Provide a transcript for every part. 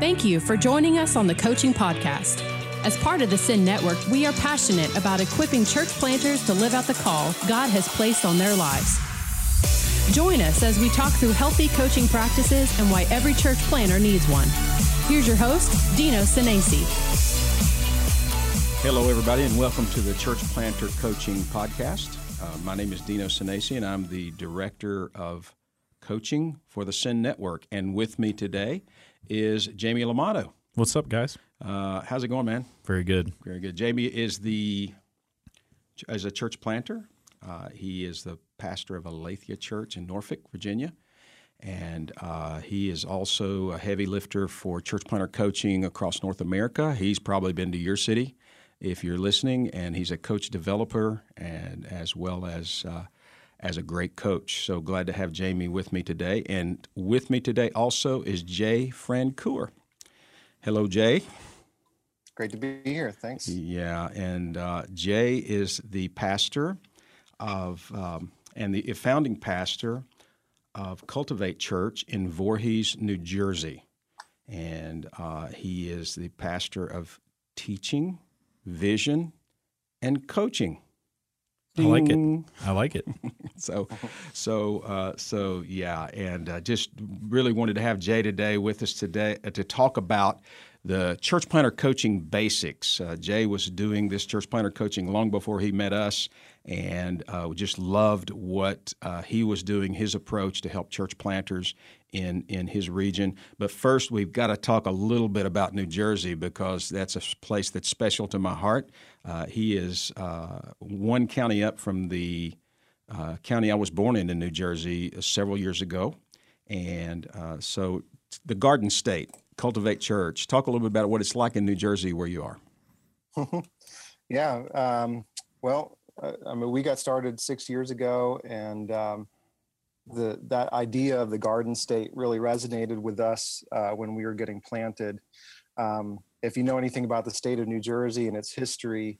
Thank you for joining us on the Coaching Podcast. As part of the Send Network, we are passionate about equipping church planters to live out the call God has placed on their lives. Join us as we talk through healthy coaching practices and why every church planter needs one. Here's your host, Dino Senesi. Hello, everybody, and welcome to the Church Planter Coaching Podcast. Uh, my name is Dino Senesi, and I'm the Director of Coaching for the Send Network. And with me today is Jamie Limato. What's up, guys? Uh, how's it going, man? Very good. Very good. Jamie is the is a church planter. Uh, he is the pastor of Aletheia Church in Norfolk, Virginia, and uh, he is also a heavy lifter for church planter coaching across North America. He's probably been to your city if you're listening, and he's a coach developer and as well as uh, as a great coach. So glad to have Jamie with me today. And with me today also is Jay Francoeur. Hello, Jay. Great to be here. Thanks. Yeah, and uh, Jay is the pastor of um, and the founding pastor of Cultivate Church in Voorhees, New Jersey, and uh, he is the pastor of teaching, vision, and coaching. Ding. I like it. I like it. so, so, uh, so, yeah, and uh, just really wanted to have Jay today with us today uh, to talk about the church planter coaching basics. Uh, Jay was doing this church planter coaching long before he met us, and uh, we just loved what uh, he was doing, his approach to help church planters in in his region. But first, we've got to talk a little bit about New Jersey because that's a place that's special to my heart. Uh, he is uh, one county up from the uh, county I was born in in New Jersey several years ago, and so the Garden State Cultivate Church. Talk a little bit about what it's like in New Jersey where you are. yeah. Um, well, uh, I mean, we got started six years ago, and um, the that idea of the Garden State really resonated with us uh, when we were getting planted. Um, if you know anything about the state of New Jersey and its history,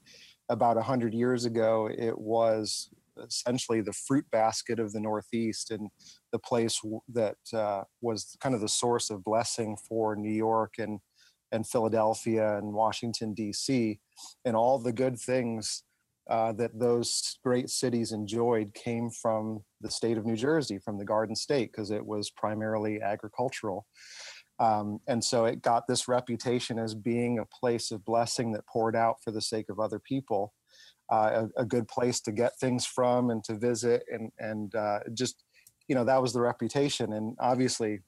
about 100 years ago, it was essentially the fruit basket of the Northeast and the place that uh, was kind of the source of blessing for New York and and Philadelphia and Washington D.C. and all the good things uh, that those great cities enjoyed came from the state of New Jersey, from the Garden State, because it was primarily agricultural. Um, and so it got this reputation as being a place of blessing that poured out for the sake of other people uh, a, a, good place to get things from and to visit and and uh, just you know that was the reputation and obviously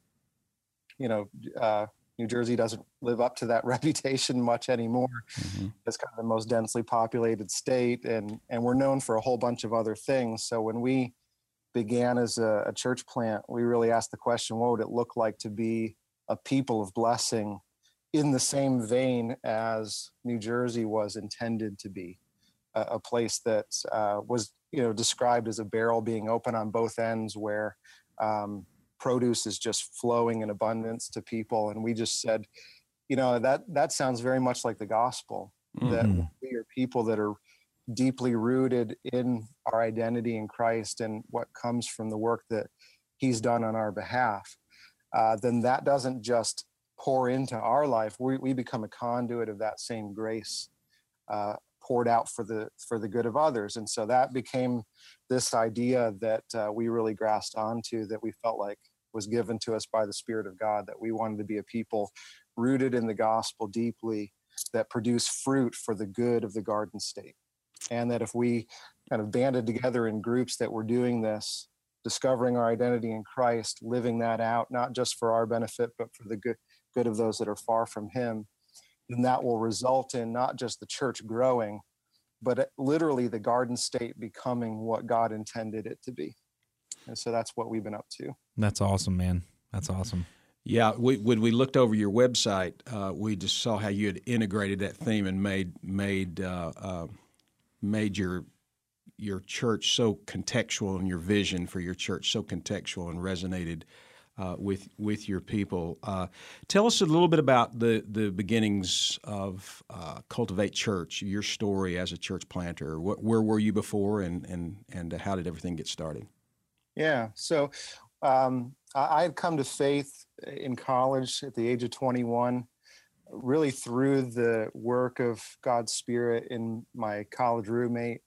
you know uh, New Jersey doesn't live up to that reputation much anymore. Mm-hmm. It's kind of the most densely populated state, and and we're known for a whole bunch of other things. So when we began as a, a church plant, we really asked the question: What would it look like to be a people of blessing in the same vein as New Jersey was intended to be? a, place that uh, was you know described as a barrel being open on both ends where um, produce is just flowing in abundance to people and we just said you know that that sounds very much like the gospel mm-hmm. that we are people that are deeply rooted in our identity in christ and what comes from the work that he's done on our behalf uh, then that doesn't just pour into our life we, we become a conduit of that same grace uh, poured out for the for the good of others. And so that became this idea that uh, we really grasped onto that we felt like was given to us by the spirit of god that we wanted to be a people rooted in the gospel deeply that produce fruit for the good of the garden state. And that if we kind of banded together in groups that were doing this discovering our identity in christ living that out not just for our benefit but for the good good of those that are far from him then that will result in not just the church growing, but literally the garden state becoming what God intended it to be. And so that's what we've been up to. That's awesome, man. That's awesome. Yeah, we, when we looked over your website, uh, we just saw how you had integrated that theme and made made uh, uh, made your your church so contextual and your vision for your church so contextual and resonated uh, with with your people. Uh, tell us a little bit about the the beginnings of uh, Cultivate Church, your story as a church planter. What, where were you before, and and and how did everything get started? Yeah, so um, I, had come to faith in college at the age of 21, really through the work of God's Spirit in my college roommate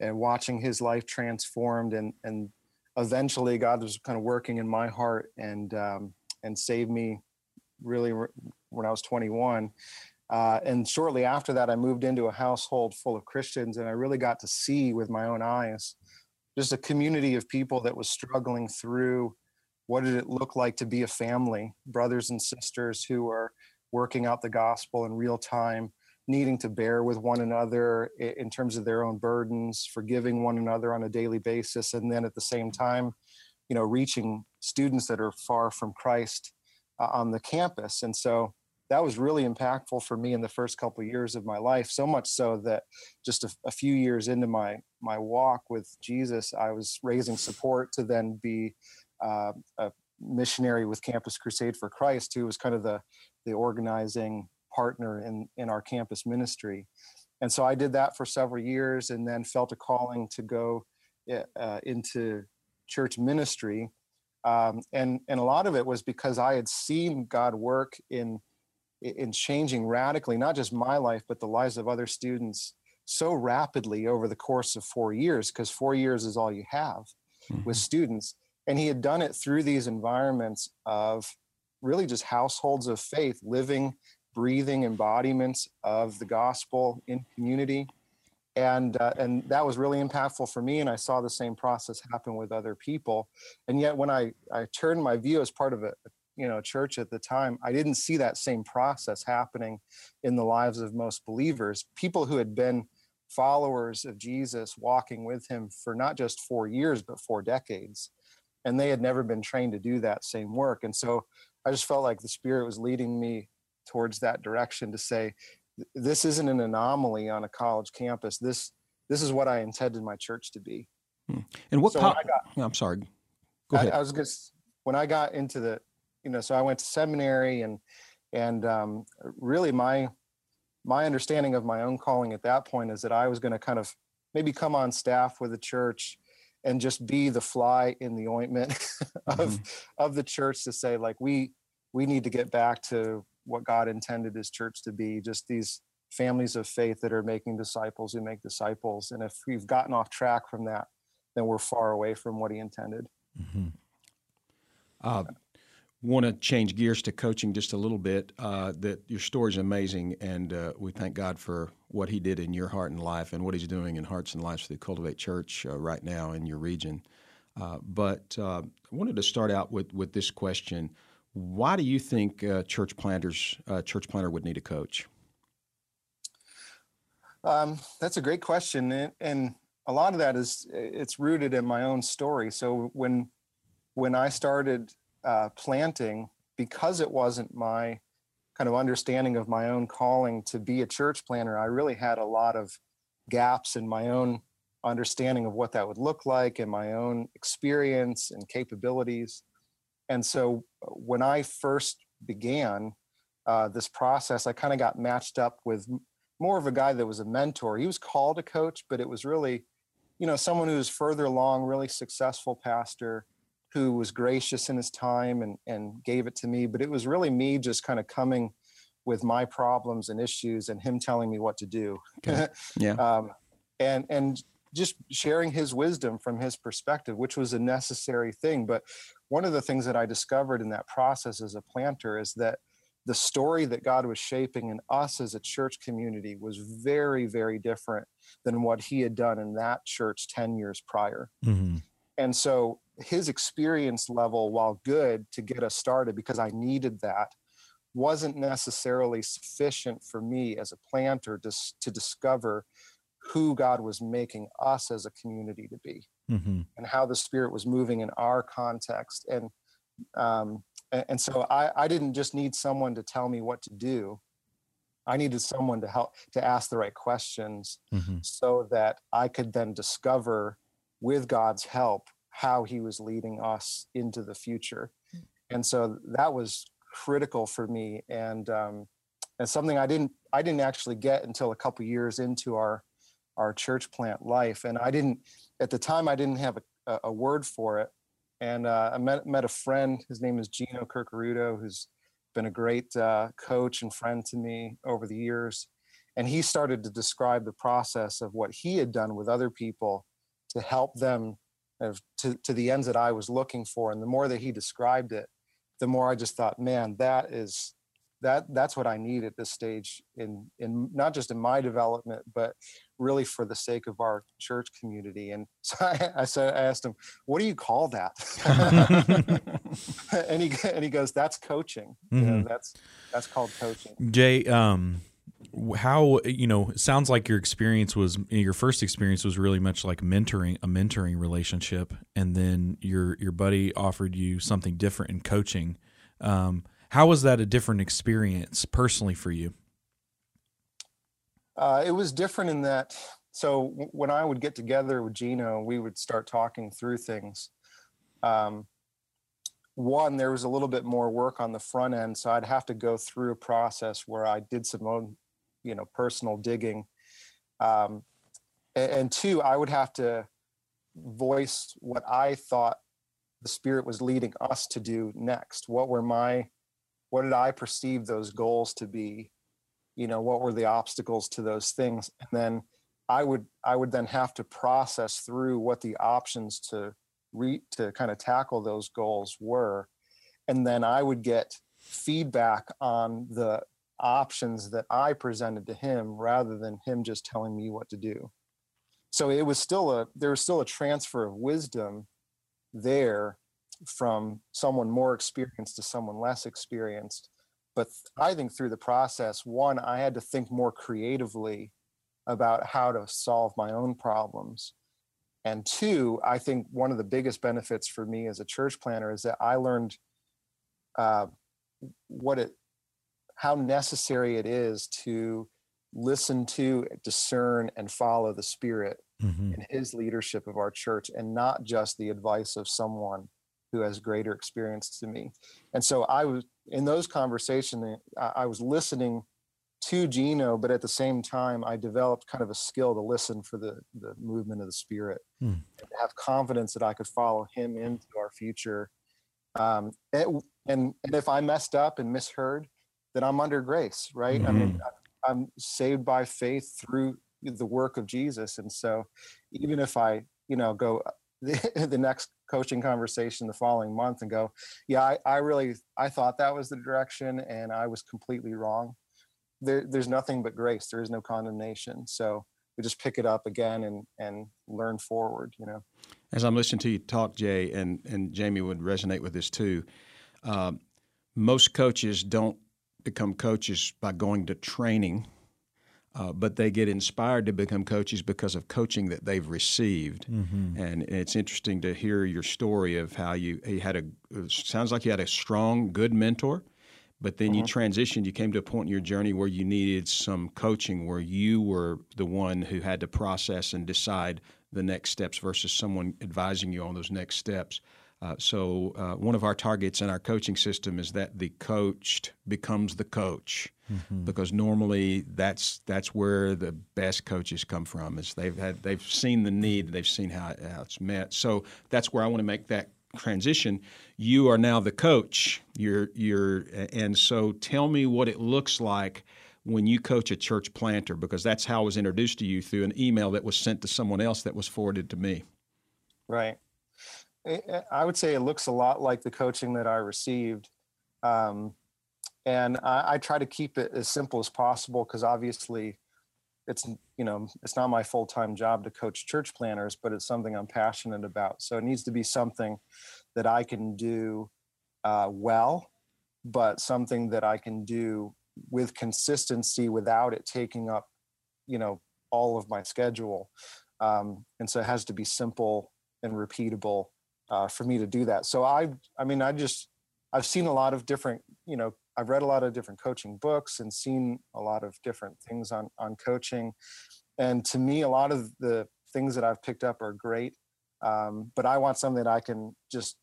and watching his life transformed and and eventually God was kind of working in my heart and um, and saved me really when I was 21. Uh, and shortly after that, I moved into a household full of Christians, and I really got to see with my own eyes just a community of people that was struggling through what did it look like to be a family, brothers and sisters who are working out the gospel in real time, needing to bear with one another in terms of their own burdens, forgiving one another on a daily basis, and then at the same time, you know, reaching students that are far from Christ uh, on the campus. And so that was really impactful for me in the first couple of years of my life so much so that just a, a, few years into my my walk with jesus i was raising support to then be uh, a missionary with campus crusade for christ who was kind of the the organizing partner in in our campus ministry. And so i did that for several years and then felt a calling to go eh, uh, into church ministry. Um, and and a lot of it was because i had seen god work in in changing radically not just my life but the lives of other students so rapidly over the course of four years because four years is all you have mm-hmm. with students. And he had done it through these environments of really just households of faith living breathing embodiments of the gospel in community. And uh, and that was really impactful for me and i saw the same process happen with other people. And yet when i i turned my view as part of a you know church at the time i didn't see that same process happening in the lives of most believers. People who had been followers of jesus walking with him for not just four years but four decades. And they had never been trained to do that same work. And so i just felt like the spirit was leading me towards that direction to say this isn't an anomaly on a college campus this this is what i intended my church to be hmm. and what so co- got, i'm sorry go ahead I, I was just when i got into the you know so i went to seminary and and um, really my my understanding of my own calling at that point is that i was going to kind of maybe come on staff with the church and just be the fly in the ointment of mm-hmm. of the church to say like we we need to get back to what god intended his church to be just these families of faith that are making disciples who make disciples and if we've gotten off track from that then we're far away from what he intended mm-hmm. uh, want to change gears to coaching just a little bit. Uh, that your story is amazing, and uh, we thank God for what He did in your heart and life, and what He's doing in hearts and lives through Cultivate Church uh, right now in your region. Uh, but uh, I wanted to start out with with this question: Why do you think uh, church planters, church planter, would need a coach? Um, that's a great question, and, and a lot of that is it's rooted in my own story. So when when I started uh, planting because it wasn't my kind of understanding of my own calling to be a church planner, I really had a lot of gaps in my own understanding of what that would look like and my own experience and capabilities. And so uh, when I first began uh, this process, I kind of got matched up with more of a guy that was a mentor. He was called a coach, but it was really, you know, someone who was further along, really successful pastor who was gracious in his time and, and gave it to me. But it was really me just kind of coming with my problems and issues and him telling me what to do. Okay. Yeah. um, and, and just sharing his wisdom from his perspective, which was a necessary thing. But one of the things that I discovered in that process as a planter is that the story that God was shaping in us as a church community was very, very different than what he had done in that church 10 years prior. Mm-hmm. And so his experience level, while good to get us started, because I needed that, wasn't necessarily sufficient for me as a planter to, to discover who God was making us as a community to be mm-hmm. and how the Spirit was moving in our context. And um, and so I, I didn't just need someone to tell me what to do. I needed someone to help to ask the right questions mm-hmm. so that I could then discover with God's help how he was leading us into the future. And so that was critical for me and um, and something I didn't I didn't actually get until a couple years into our our church plant life and I didn't at the time I didn't have a, a word for it and uh, I met met a friend. His name is Gino Curcuruto, who's been a great uh, coach and friend to me over the years. And he started to describe the process of what he had done with other people to help them to, to the ends that I was looking for. And the more that he described it, the more I just thought, man, that is that that's what I need at this stage in in not just in my development, but really for the sake of our church community. And so I, I said, I asked him, "What do you call that?" and he and he goes, "That's coaching. Mm-hmm. You know, mm-hmm. that's that's called coaching." Jay, um, how you know? Sounds like your experience was your first experience was really much like mentoring, a mentoring relationship, and then your your buddy offered you something different in coaching. Um, how was that a different experience personally for you? Uh, it was different in that. So when I would get together with Gino, we would start talking through things. Um, one, there was a little bit more work on the front end, so I'd have to go through a process where I did some own, you know, personal digging. Um, and, and two, I would have to voice what I thought the spirit was leading us to do next. What were my what did I perceive those goals to be? You know, what were the obstacles to those things? And then I would I would then have to process through what the options to re to kind of tackle those goals were. And then I would get feedback on the options that I presented to him rather than him just telling me what to do. So it was still a there was still a transfer of wisdom there from someone more experienced to someone less experienced. But I think through the process, one, I had to think more creatively about how to solve my own problems. And two, I think one of the biggest benefits for me as a church planner is that I learned uh, what it, how necessary it is to listen to, discern, and follow the Spirit mm-hmm. in His leadership of our church, and not just the advice of someone who has greater experience to me. And so I was in those conversations, I was listening to Gino, but at the same time, I developed kind of a skill to listen for the, the movement of the spirit, hmm. and have confidence that I could follow him into our future. Um, and, and, and if I messed up and misheard, then I'm under grace, right? Mm-hmm. I mean, mm-hmm. I'm saved by faith through the work of Jesus, and so even if I, you know, go the, the next coaching conversation the following month and go, yeah, I, I really, I thought that was the direction and I was completely wrong. There, there's nothing but grace. There is no condemnation. So we just pick it up again and, and learn forward, you know? As I'm listening to you talk, Jay, and, and Jamie would resonate with this too. Uh, most coaches don't become coaches by going to training uh, but they get inspired to become coaches because of coaching that they've received. Mm-hmm. And it's interesting to hear your story of how you, you had a sounds like you had a strong, good mentor, but then you mm-hmm. transitioned. You came to a point in your journey where you needed some coaching, where you were the one who had to process and decide the next steps versus someone advising you on those next steps. Uh, so uh, one of our targets in our coaching system is that the coached becomes the coach, mm-hmm. because normally that's that's where the best coaches come from. Is they've had they've seen the need, they've seen how, how it's met. So that's where I want to make that transition. You are now the coach. You're you're and so tell me what it looks like when you coach a church planter because that's how I was introduced to you through an email that was sent to someone else that was forwarded to me. Right. I would say it looks a lot like the coaching that I received. Um, and I, I, try to keep it as simple as possible because obviously it's you know it's not my full-time job to coach church planners but it's something i'm passionate about so it needs to be something that i can do uh, well but something that i can do with consistency without it taking up you know all of my schedule um, and so it has to be simple and repeatable uh, for me to do that. So I, I mean, I just, I've seen a lot of different, you know, I've read a lot of different coaching books and seen a lot of different things on on coaching, and to me, a lot of the things that I've picked up are great. Um, but I want something that I can just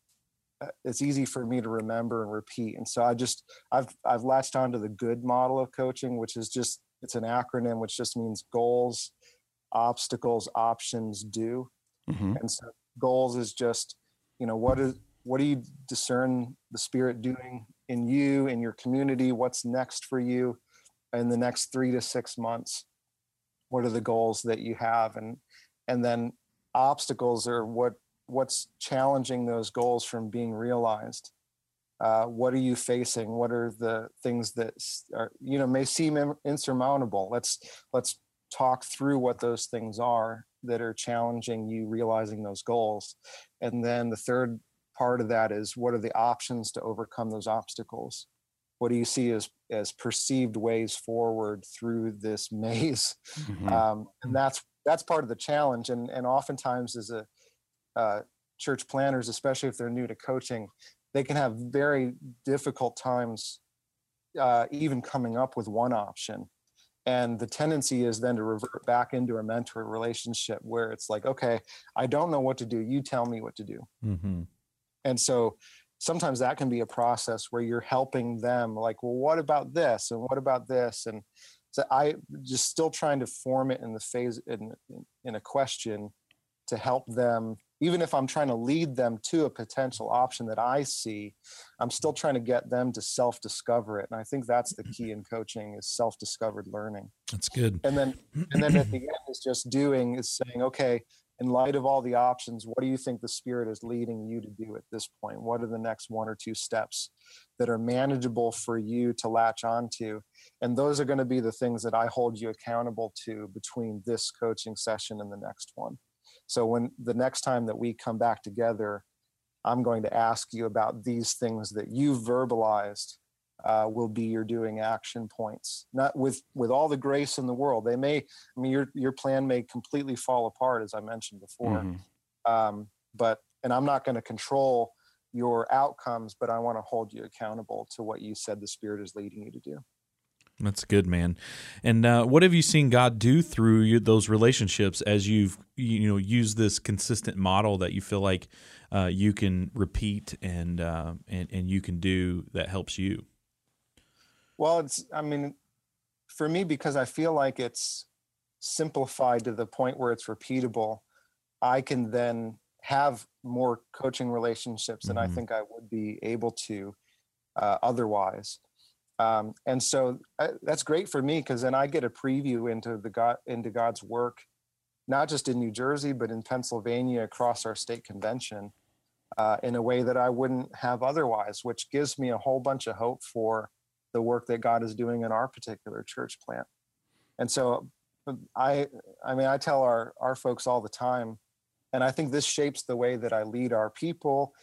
uh, it's easy for me to remember and repeat and so i just i've i've latched onto the good model of coaching which is just it's an acronym which just means goals obstacles options do mm-hmm. and so goals is just you know what is what do you discern the spirit doing in you in your community what's next for you in the next three to six months? What are the goals that you have? And and then obstacles are what what's challenging those goals from being realized? Uh, what are you facing? What are the things that are you know may seem insurmountable? Let's let's talk through what those things are that are challenging you realizing those goals. And then the third part of that is what are the options to overcome those obstacles? What do you see as as perceived ways forward through this maze? Mm-hmm. um, and that's that's part of the challenge and and oftentimes as a uh, church planners especially if they're new to coaching they can have very difficult times uh, even coming up with one option. And the tendency is then to revert back into a mentor relationship where it's like okay i don't know what to do. You tell me what to do. Mm-hmm. And so sometimes that can be a process where you're helping them like well what about this? And what about this? And so i just still trying to form it in the phase in in a question to help them even if i'm trying to lead them to a potential option that i see i'm still trying to get them to self discover it. And i think that's the key in coaching is self discovered learning. That's good. And then and then at the end is just doing is saying okay in light of all the options, what do you think the Spirit is leading you to do at this point? What are the next one or two steps that are manageable for you to latch onto? And those are going to be the things that I hold you accountable to between this coaching session and the next one. So, when the next time that we come back together, I'm going to ask you about these things that you've verbalized uh, will be your doing action points. Not with with all the grace in the world. They may, I mean, your your plan may completely fall apart, as I mentioned before. Mm-hmm. Um, but and I'm not going to control your outcomes, but I want to hold you accountable to what you said the Spirit is leading you to do. That's good, man. And uh, what have you seen God do through you, those relationships as you've you know used this consistent model that you feel like uh, you can repeat and uh, and and you can do that helps you? Well, it's, I mean, for me, because I feel like it's simplified to the point where it's repeatable, I can then have more coaching relationships than mm-hmm. I think I would be able to uh, otherwise. Um, and so I, that's great for me because then I get a preview into the God into God's work, not just in New Jersey but in Pennsylvania across our state convention, uh, in a way that I wouldn't have otherwise, which gives me a whole bunch of hope for the work that God is doing in our particular church plant. And so um, I I mean I tell our our folks all the time and I think this shapes the way that I lead our people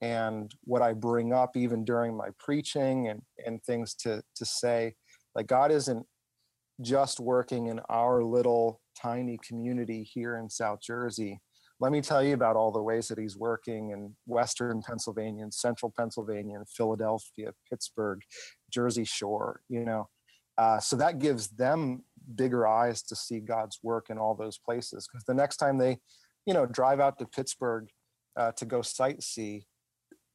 and what I bring up even during my preaching and and things to to say like God isn't just working in our little tiny community here in South Jersey let me tell you about all the ways that he's working in Western Pennsylvania and Central Pennsylvania and Philadelphia, Pittsburgh, Jersey Shore, you know. Uh, so that gives them bigger eyes to see God's work in all those places. Because the next time they, you know, drive out to Pittsburgh uh, to go sightsee,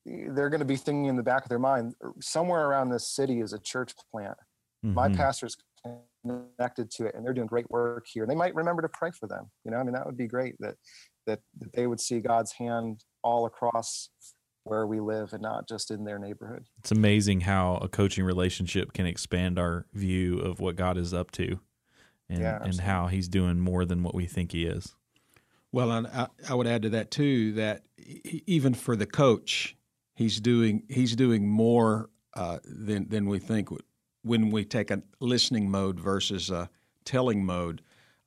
they're going to be thinking in the back of their mind, somewhere around this city is a church plant. Mm-hmm. My pastor's connected to it and they're doing great work here. And they might remember to pray for them. You know, I mean, that would be great that that, that they would see God's hand all across where we live and not just in their neighborhood. It's amazing how a coaching relationship can expand our view of what God is up to and, yeah, and how he's doing more than what we think he is. Well, I, I would add to that too that even for the coach, he's doing he's doing more uh, than than we think when we take a listening mode versus a telling mode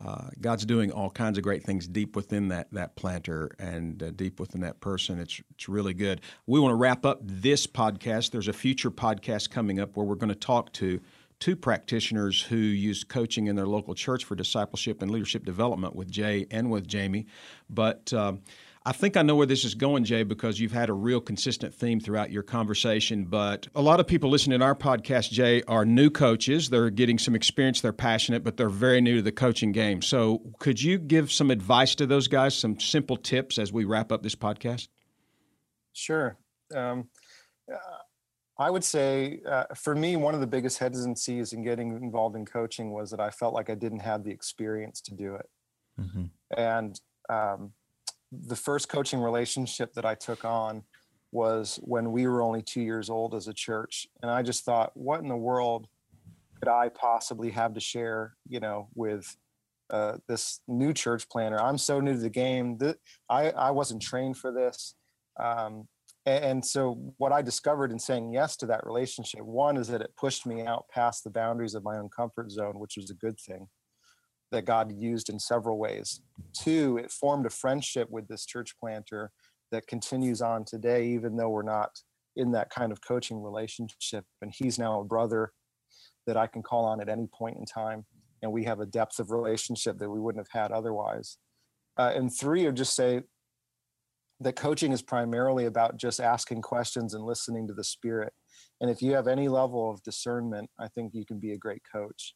uh, God's doing all kinds of great things deep within that that planter and uh, deep within that person. It's it's really good. We want to wrap up this podcast. There's a future podcast coming up where we're going to talk to two practitioners who use coaching in their local church for discipleship and leadership development with Jay and with Jamie. But um, I think I know where this is going, Jay, because you've had a real consistent theme throughout your conversation. But a lot of people listening to our podcast, Jay, are new coaches. They're getting some experience, they're passionate, but they're very new to the coaching game. So, could you give some advice to those guys, some simple tips as we wrap up this podcast? Sure. Um, uh, I would say uh, for me, one of the biggest hesitancies in getting involved in coaching was that I felt like I didn't have the experience to do it. Mm-hmm. And um, the first coaching relationship that I took on was when we were only two years old as a church. And I just thought, what in the world could I possibly have to share, you know, with uh, this new church planner? I'm so new to the game that I, I wasn't trained for this. Um, and, and so what I discovered in saying yes to that relationship, one is that it pushed me out past the boundaries of my own comfort zone, which was a good thing that God used in several ways. Two, it formed a friendship with this church planter that continues on today, even though we're not in that kind of coaching relationship. And he's now a brother that I can call on at any point in time. And we have a depth of relationship that we wouldn't have had otherwise. Uh, and three, or just say that coaching is primarily about just asking questions and listening to the spirit. And if you have any level of discernment, I think you can be a great coach.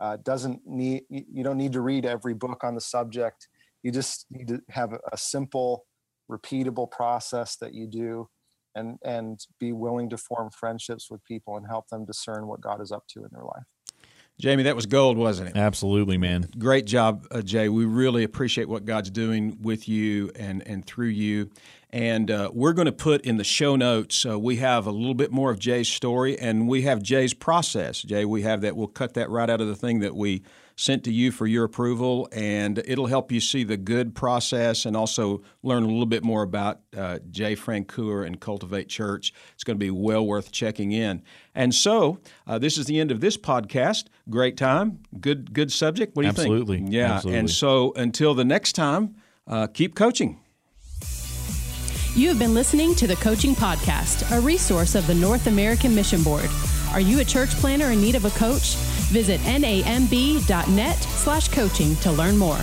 Uh, doesn't need you don't need to read every book on the subject. You just need to have a simple repeatable process that you do and and be willing to form friendships with people and help them discern what God is up to in their life. Jamie, that was gold, wasn't it? Absolutely, man. Great job, uh, Jay. We really appreciate what God's doing with you and and through you. And uh, we're going to put in the show notes. Uh, we have a little bit more of Jay's story, and we have Jay's process. Jay, we have that. We'll cut that right out of the thing that we sent to you for your approval, and it'll help you see the good process and also learn a little bit more about uh, Jay Francoeur and Cultivate Church. It's going to be well worth checking in. And so, uh, this is the end of this podcast. Great time, good good subject. What do you Absolutely. think? Absolutely. Yeah. Absolutely. And so, until the next time, uh, keep coaching. You have been listening to the Coaching Podcast, a resource of the North American Mission Board. Are you a church planner in need of a coach? Visit namb.net slash coaching to learn more.